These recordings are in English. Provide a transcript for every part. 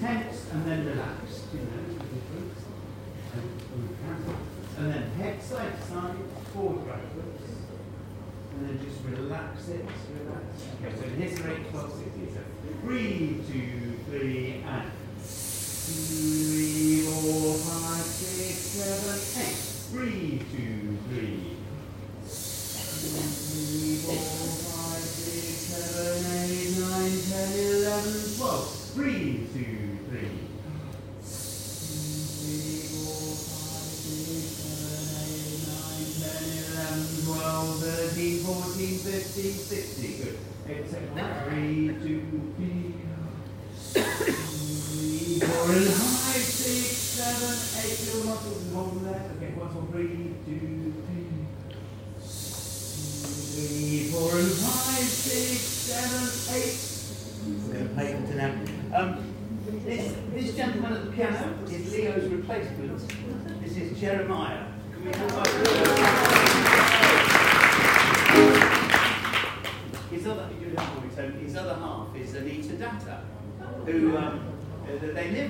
tense and then relaxed. You know, the. And then head side to side, forward backwards. And then just relax it. Okay, so here's your 8, 12, 16. So breathe, two, three, and three, four, five, six, seven, eight. Breathe, two, three. Three, 60. Good. Eight seconds.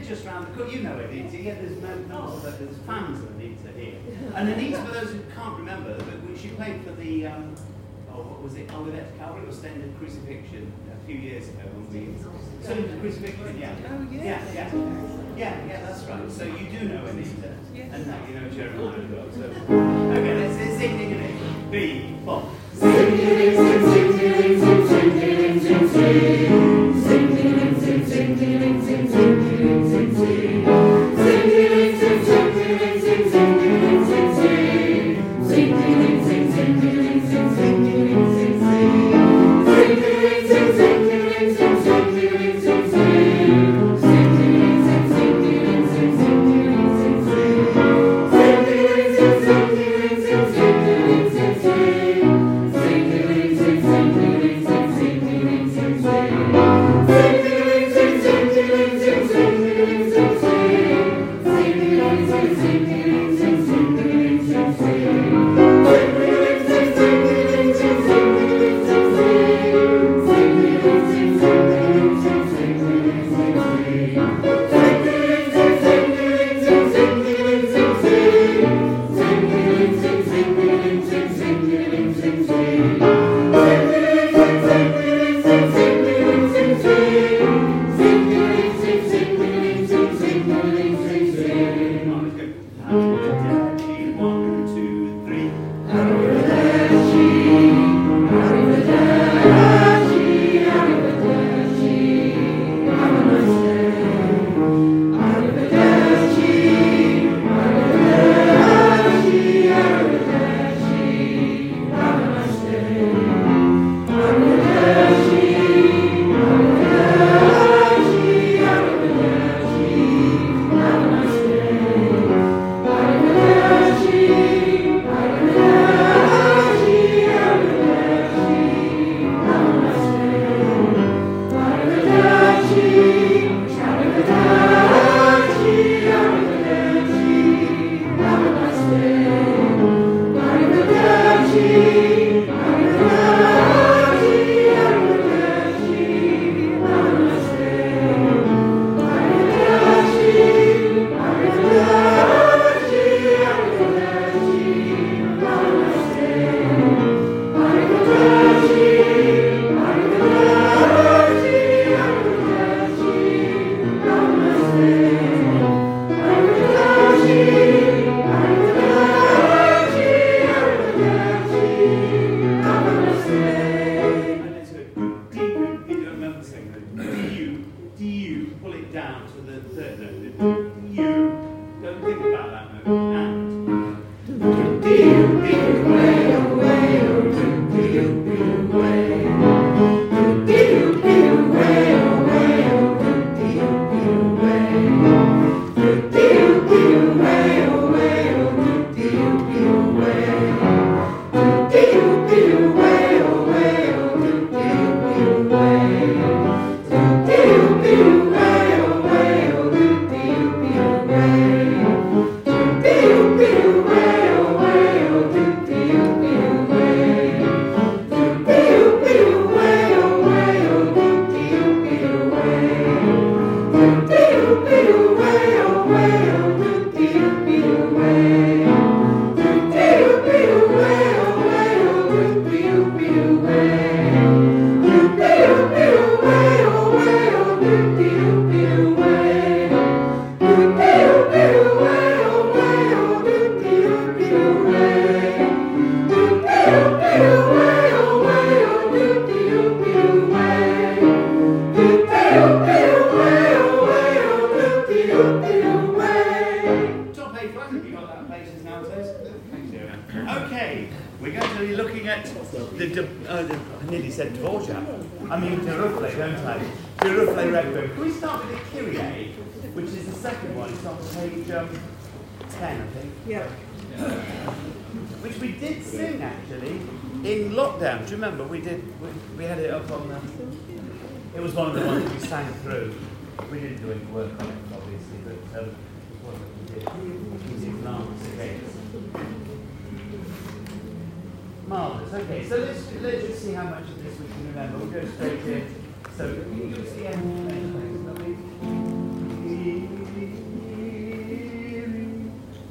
Just round the corner. You know Anita, yeah, there's, no, no, but there's fans of Anita here. And Anita, for those who can't remember, but she played for the, um, oh, what was it, Olivet Calvary or Stainer's Crucifixion a few years ago we, Stainer's Crucifixion, yeah. Oh, yeah. Yeah, yeah. Yeah, yeah, that's right. So you do know Anita. Yes. And now you know Jeremiah as well. So, okay, let's, let's sing it again. B, four. Thank you.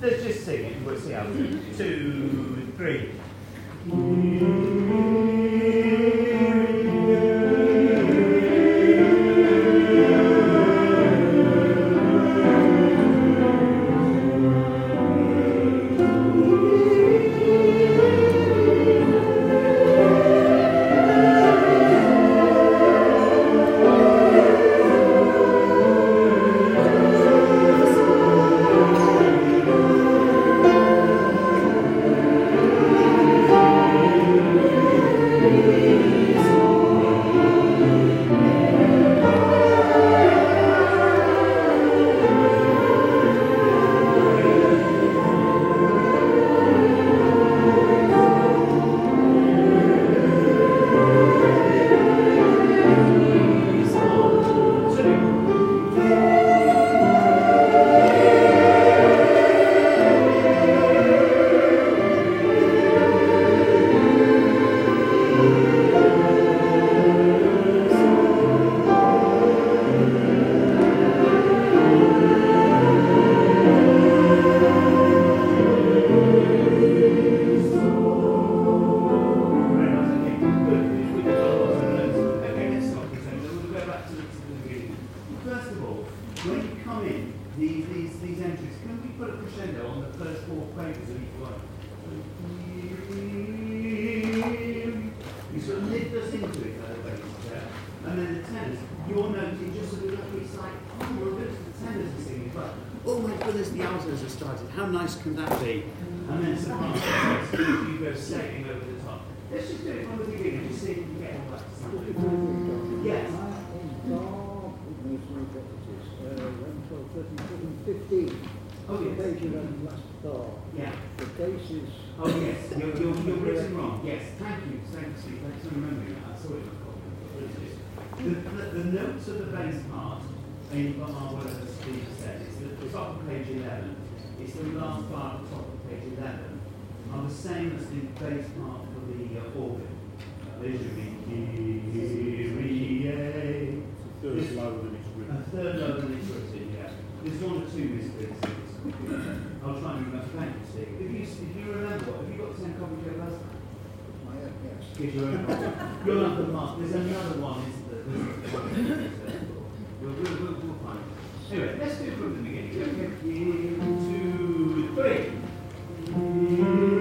Let's just sing it we'll see how. Two, three. Nice can that be? And then soprano, you go sailing over the top. Let's just do it from the beginning, just see if we can get all that. Yes. Oh, yes. Page 11, last bar. Yeah. The bass is. Oh, yes. You're, you're, you're written wrong. Yes. Thank you. Thank you. Steve. Thanks for remembering that. I saw it in the copy. What is it? The, the, the notes of the bass part, in bar whatever Steve said, it's the top of page 11. It's the last bar at the top of page 11. Are the same as the bass part for the uh, organ. There should be Kyrie. Third lower than it's A third lower than it's written, yeah. There's one or two misspellings. I'll try and remember. Thank you, Steve. If you, if you remember, have you got the same copy you had last time? My, uh, yes. Get your own copy. You'll have the mark. There's another one, isn't there? There's- We'll, we'll, we'll, we'll find it. Anyway, let's do it from the beginning. Three.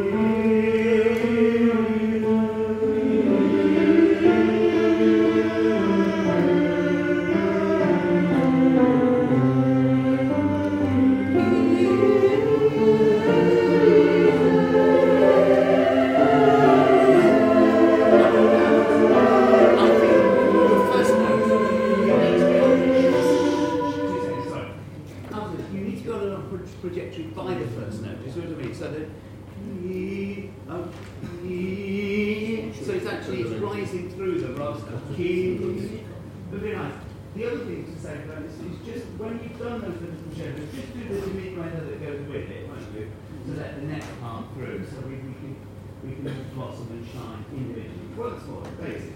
Blossom and shine individually. Once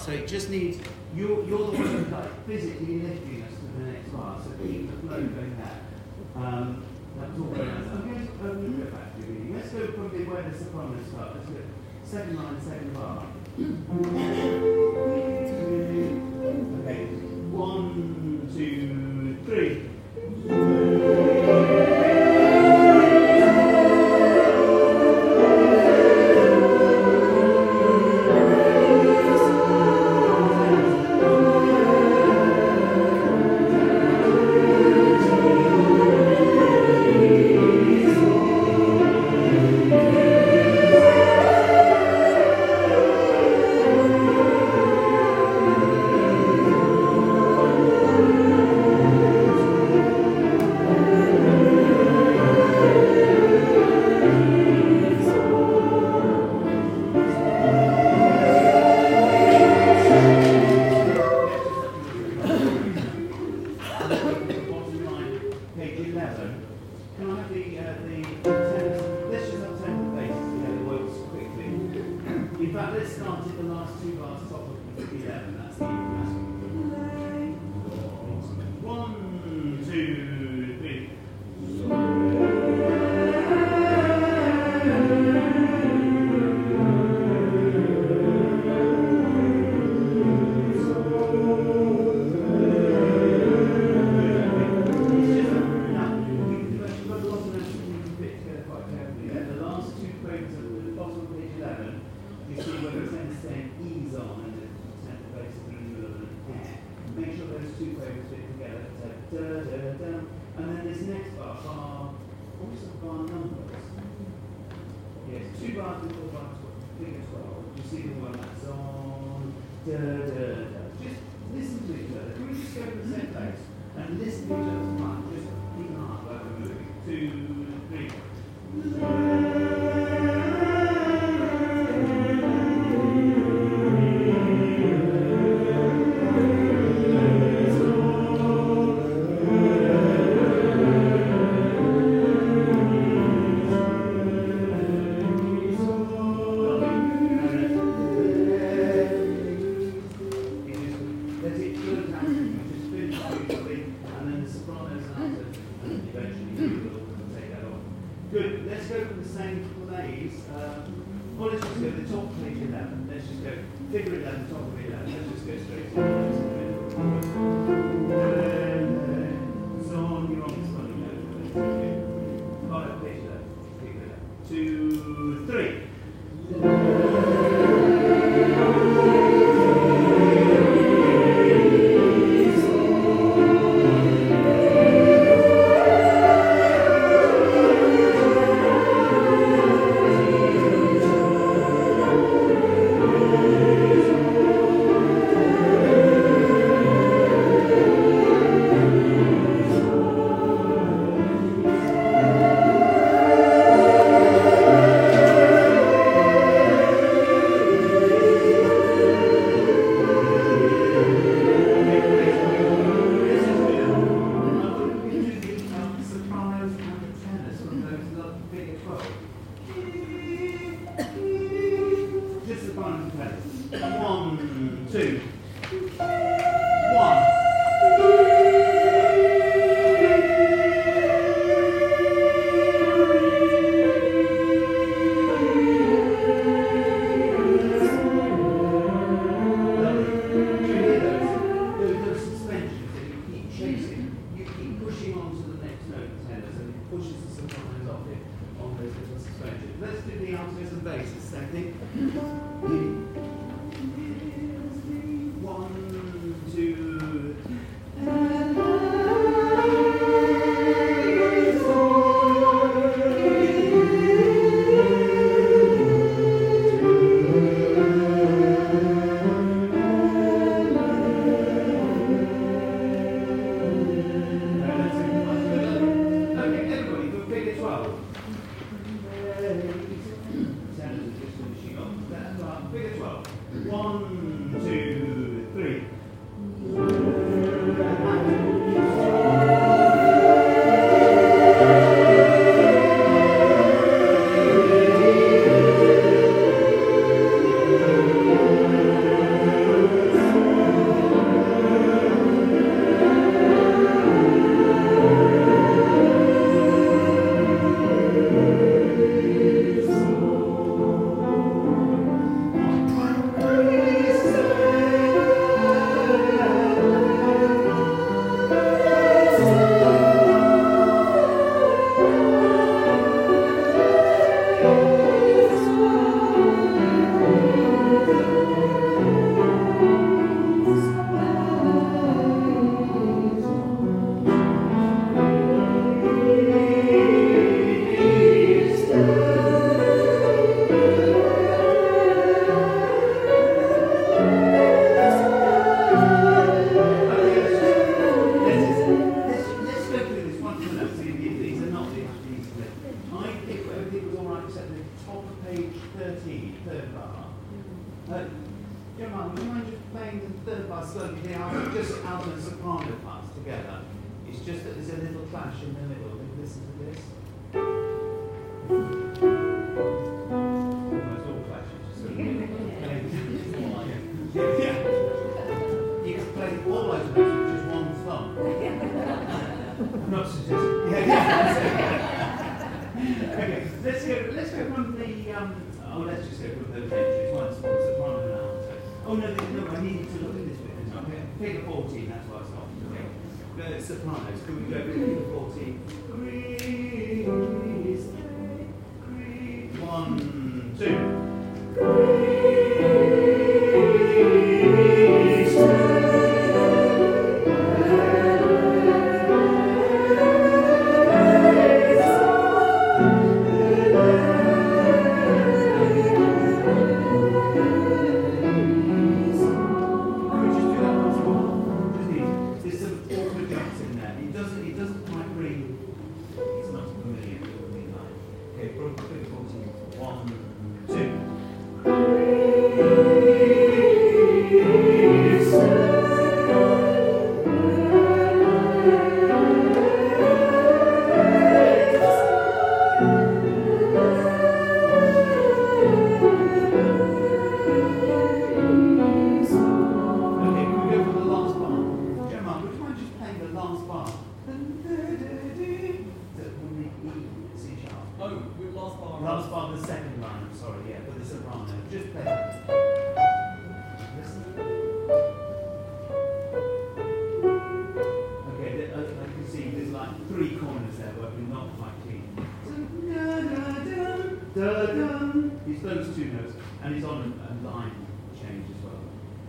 So it just needs, you're, you're the one who's like physically lifting us to the next bar. So keep the flow going there. Um, that was all there. I'm going to um, go back to the reading. Let's go probably where the soprano starts. Let's go second line, second bar. Um, Let's go, let's go from the, um, oh, let's just go from the benches. Mine's one soprano and alto. Oh, no, no, I needed to look at this bit. Okay. Figure 14, that's why it's off. Okay. No, sopranos. Could we go figure 14? Grease, grease, one, two.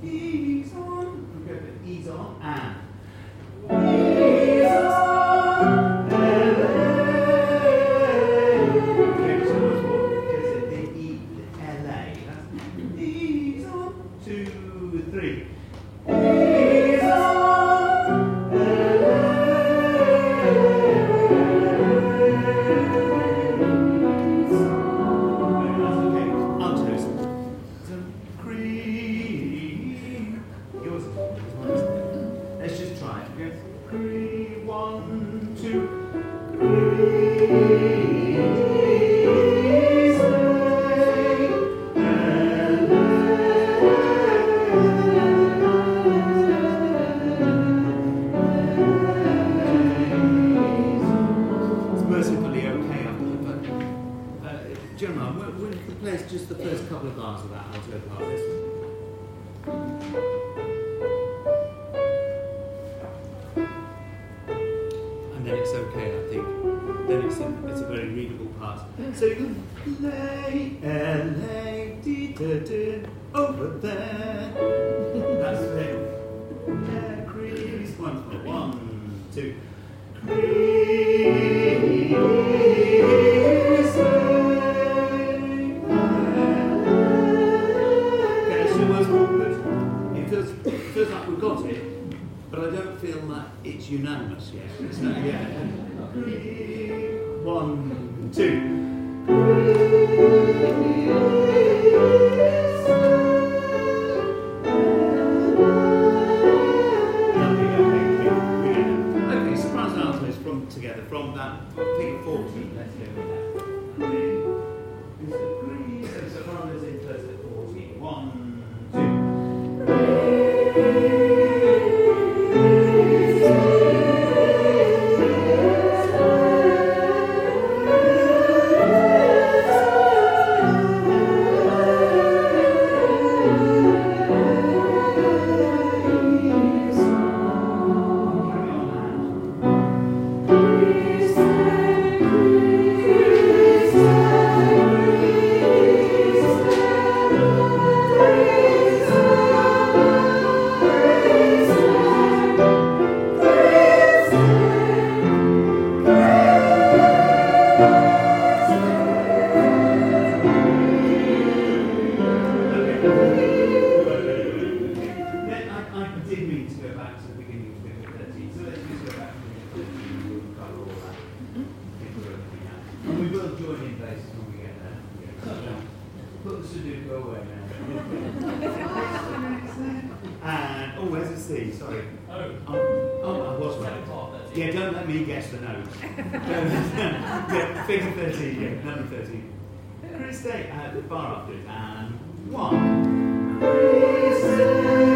He us yet. It's not yet. One, two. Day at the bar after and one. Chris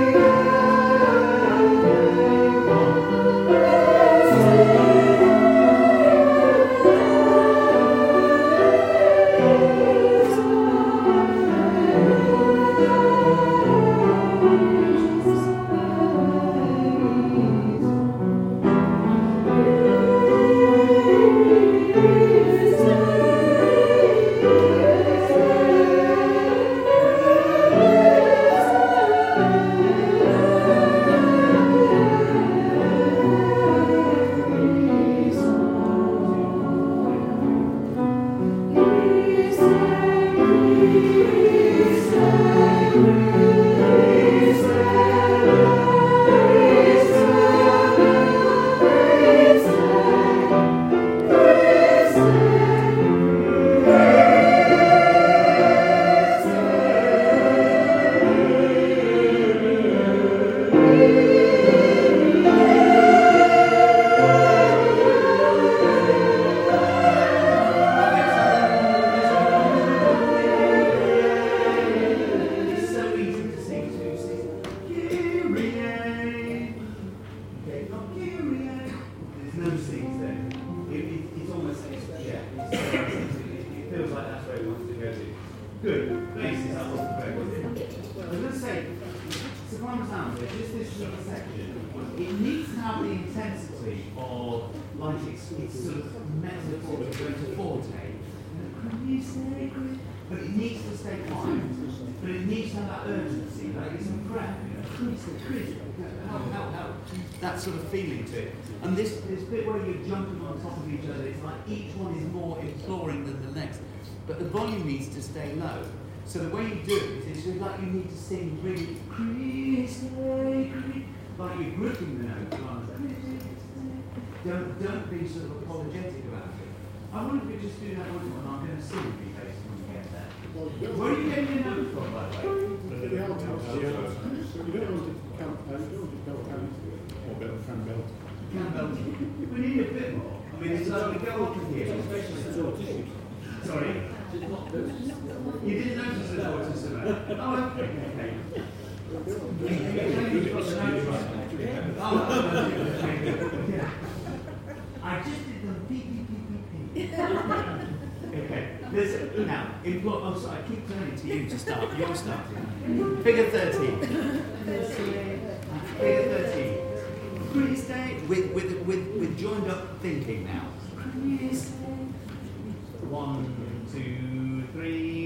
just this little section, it needs to have the intensity of, like, it's, it's sort of metaphor going to forte. But it needs to stay quiet. But it needs to have that urgency, like it's a you Chris, help, help, help. That sort of feeling to it. And this, this bit where you're jumping on top of each other, it's like each one is more imploring than the next. But the volume needs to stay low. So the way you do it is it's like you need to sing really, Chris, Chris, like you're grouping the than- Don't, don't be sort of apologetic about it. I wonder if we just do that one, and I'm going to sing for you guys when we get there. Where are you getting your notes from, by the way? The old house, You don't want to count, you don't want to go out. Or better fan belt. Campbell, we need a bit more. I mean, it's like we go up to here. Sorry? You didn't notice the? Oh, the notes right. Oh, okay. I just did them beep, beep, beep, beep, beep. Okay, there's, now, employ, oh, sorry, I keep turning to you to start, you're starting. Figure 13. Figure 13. Christe, with, with, with, with joined up thinking now. One, two, three,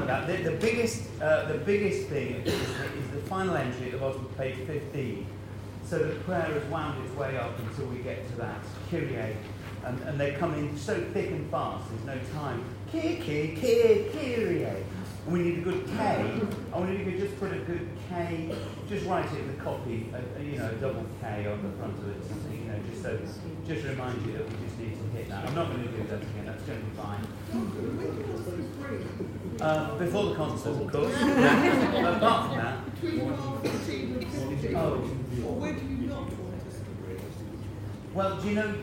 with that. The, the biggest, uh, the biggest thing is, is the final entry at the bottom of page 15. So the prayer has wound its way up until we get to that Kyrie, and, and they come in so thick and fast. There's no time. Kyrie, Kyrie, Kyrie. And we need a good K. I wonder if you could just put a good K, just write it in the copy, a, you know, a double K on the front of it, something, you know, just so, just remind you that we just need to hit that. I'm not going to do that again. That's going to be fine. Uh, before the concert, of course. Yeah. Apart from that, oh, well, do you know,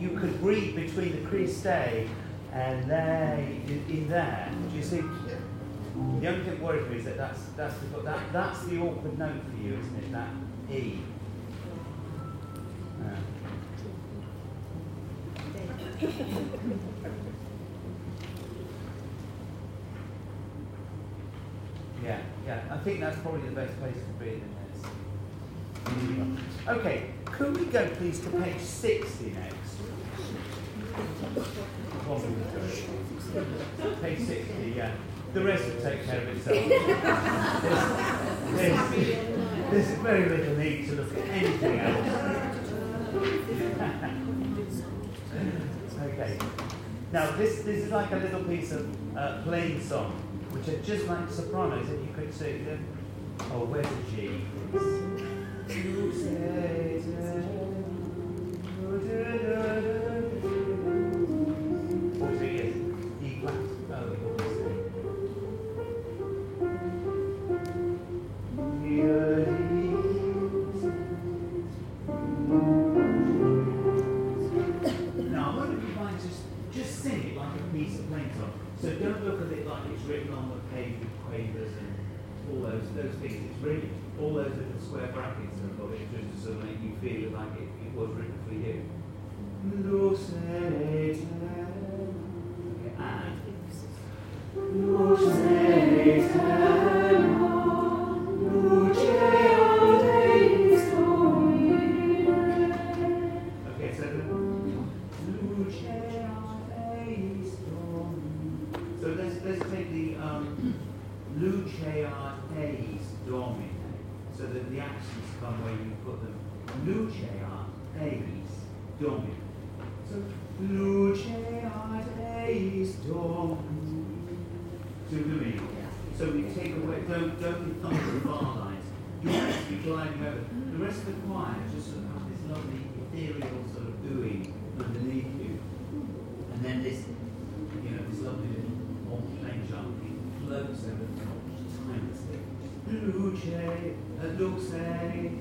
you could read between the Christe and there, in, in there. Do you see? The only thing that worries me is that that's, that's, the, that, that's the awkward note for you, isn't it? That E. Uh, Yeah, yeah. I think that's probably the best place to be in this. Okay, could we go please to page 60 next? Page 60, yeah. The rest will take care of itself. There's, there's, there's very little need to look at anything else. okay. Now, this, this is like a little piece of uh, plain song, which are just like sopranos, if you could see them. Oh, where's the G? Luce, uh, luce,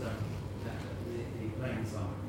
that, um, that the, the are.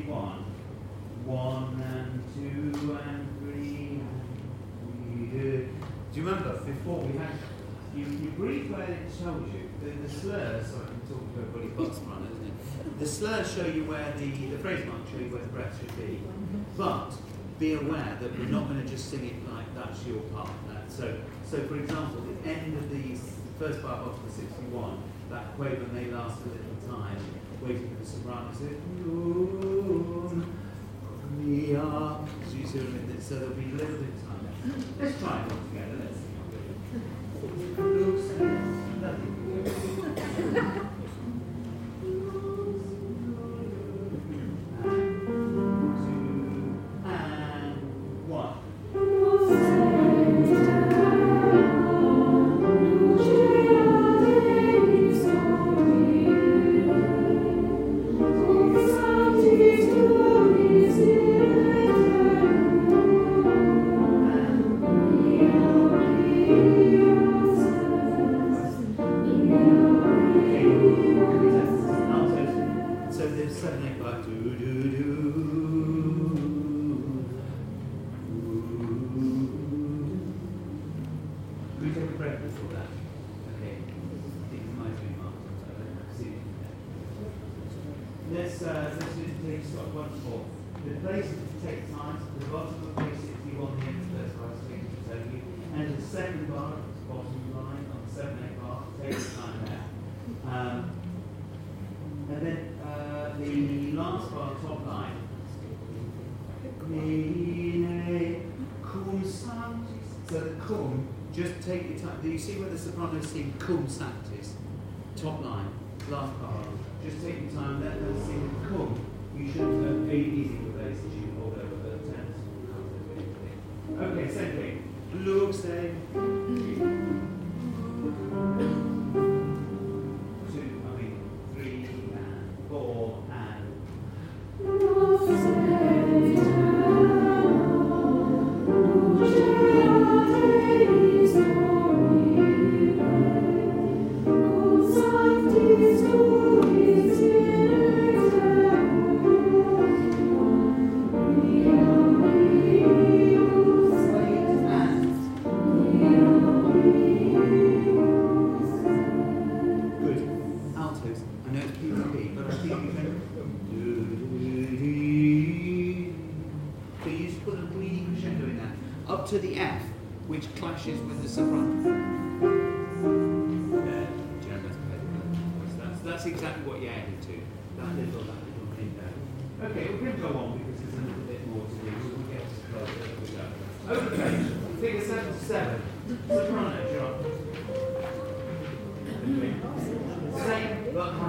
Sixty-one, one and two and three and we do. You remember before we had, you, you breathe where it you, the, the sorry, I'm talking to everybody run, isn't it? The slurs show you where the, the phrase marks show you where the breath should be. But be aware that we're not going to just sing it like that's your part. That, so, so for example, the end of the first part of the 61, that quaver may last a little time, waiting for the soprano to say, "Moon, we are. So you see what I mean? So there'll be a little bit of time. Let's try it all together. Let's see how it goes. The second bar, bottom line, on the seven, eight bar, take your time there. Um, and then uh, the last bar, top line. So the cum, just take your time. Do you see where the soprano sing cum sanctis? Top line, last bar. Just take your time, let them sing cum. You should uh, be easy with those as you hold over the tense. Okay, same thing. Look, say.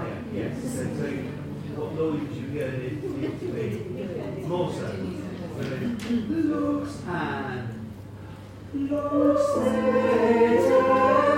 Higher, yes. So, so what noise you heard it more so. Looks and looks Good.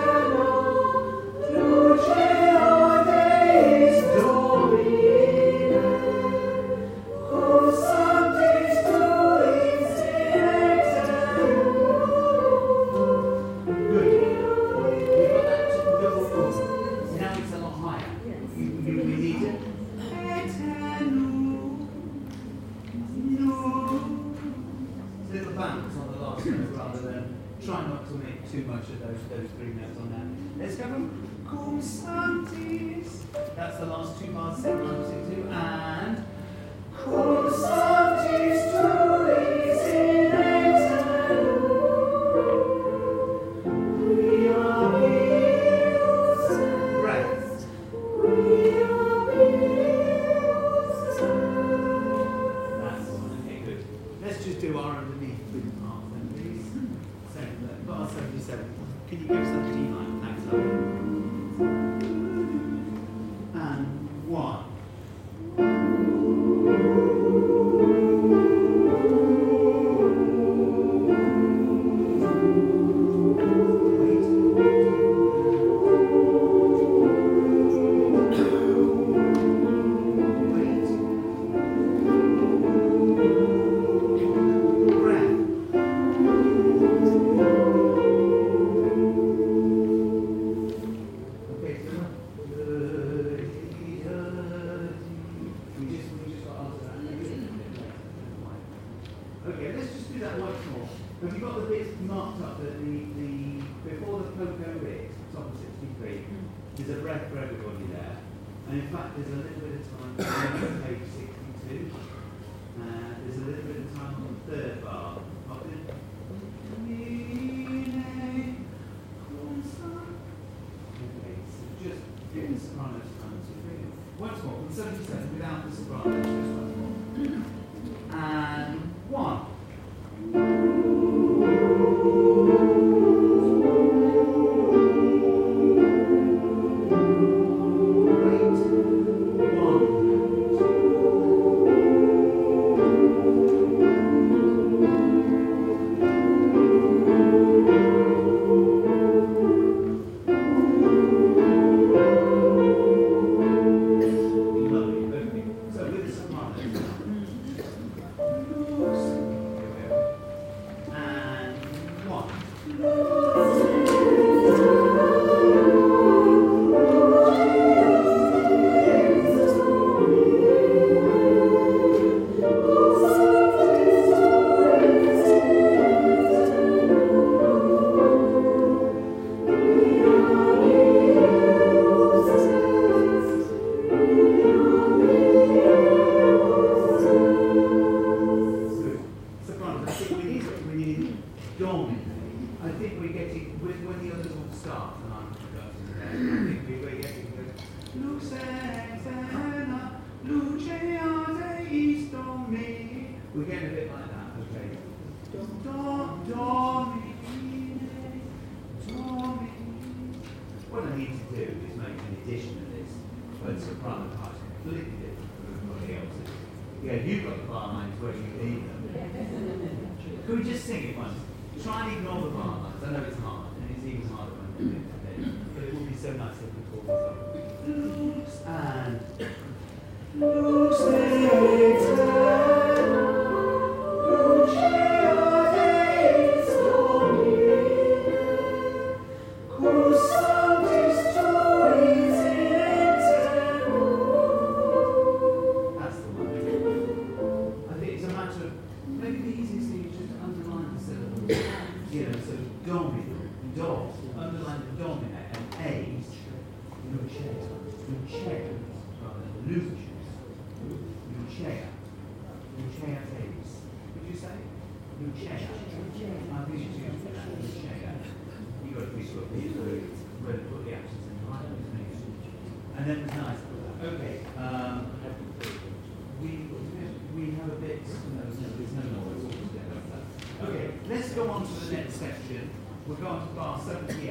let's go on to the next section. We're going to bar 78.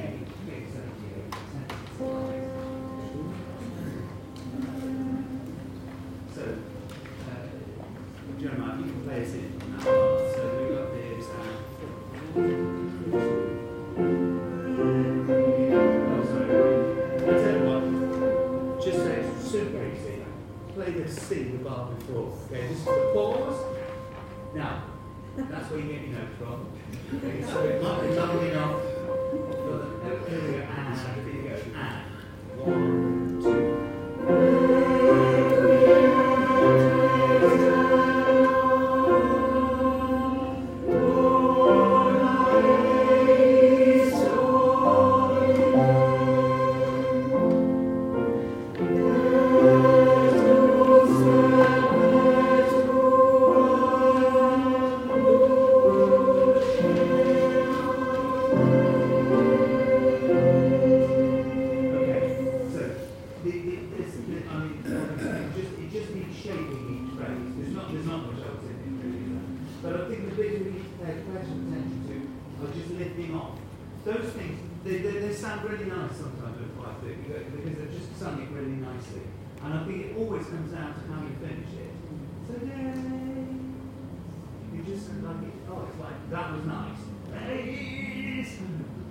Page 78. So, uh, Jeremiah, you can play us in that part. So we've got this. Uh, oh, play the C the bar before. Okay, this is the pause. Now, that's where you get your notes from. Not, not only our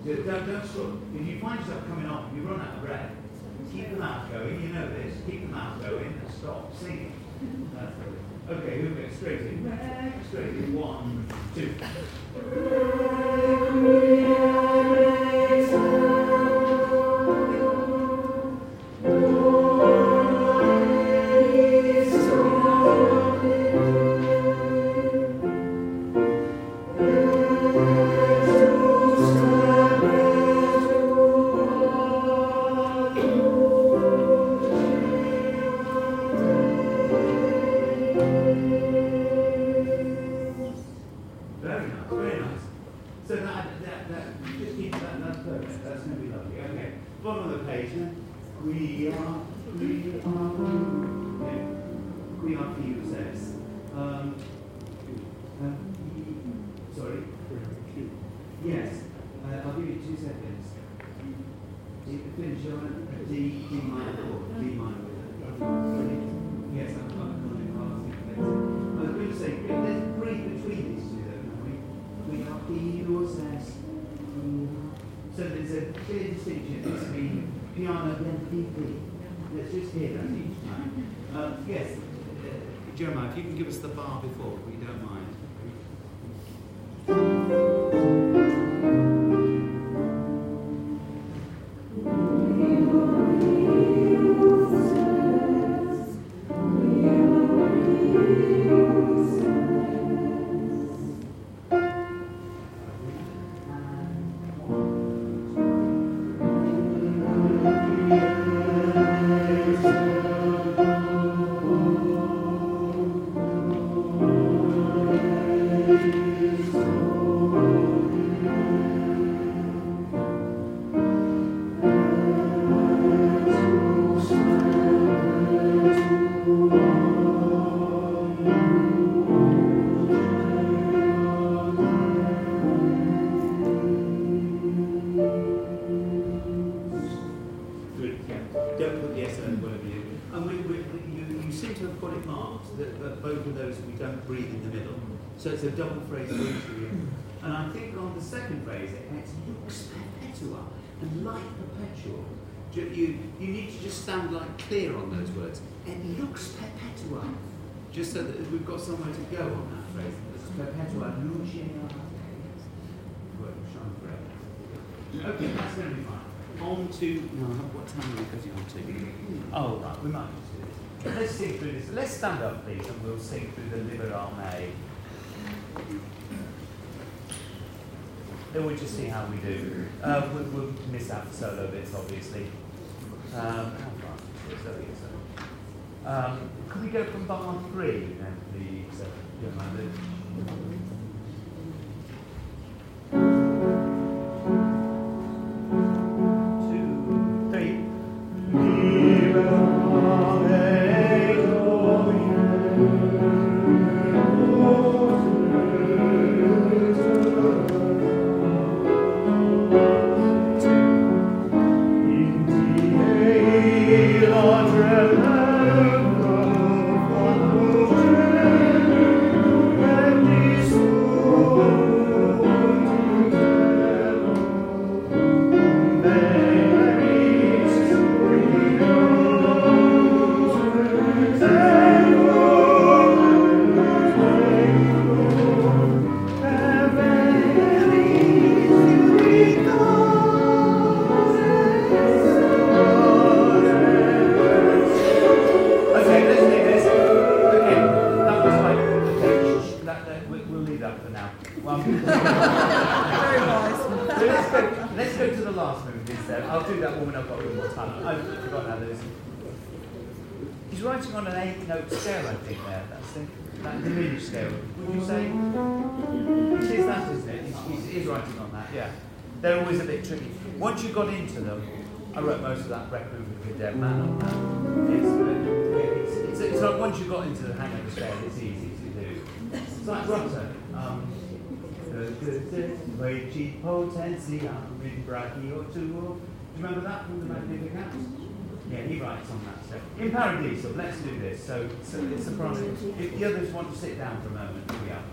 Don't sort if you find yourself coming off, you run out of breath. Keep the mouth going, you know this. Keep the mouth going and stop singing. That's. Okay, we'll straight in. Straight in. One, two. to. And life perpetual, you, you need to just stand like clear on those words. It looks perpetua, just so that we've got somewhere to go on that phrase. Perpetua lucea. Okay, that's going to be fine. On to, no, what time are we getting on to? Oh, right, we might just do this. Let's sing through this. Let's stand up, please, and we'll sing through the Libera me then we'll just see how we do. Uh, we, will miss out for solo bits, obviously. Um, um, we go from bar three and the? Potentia brachiotuo. Do you remember that from the Magnificat? Yeah, he writes on that stuff. In Paradiso, let's do this. So, so it's soprano. If the others want to sit down for a moment, we are.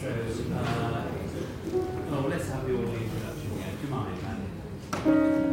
So, uh, oh, let's have the audio introduction. Yeah, do you mind, Andy?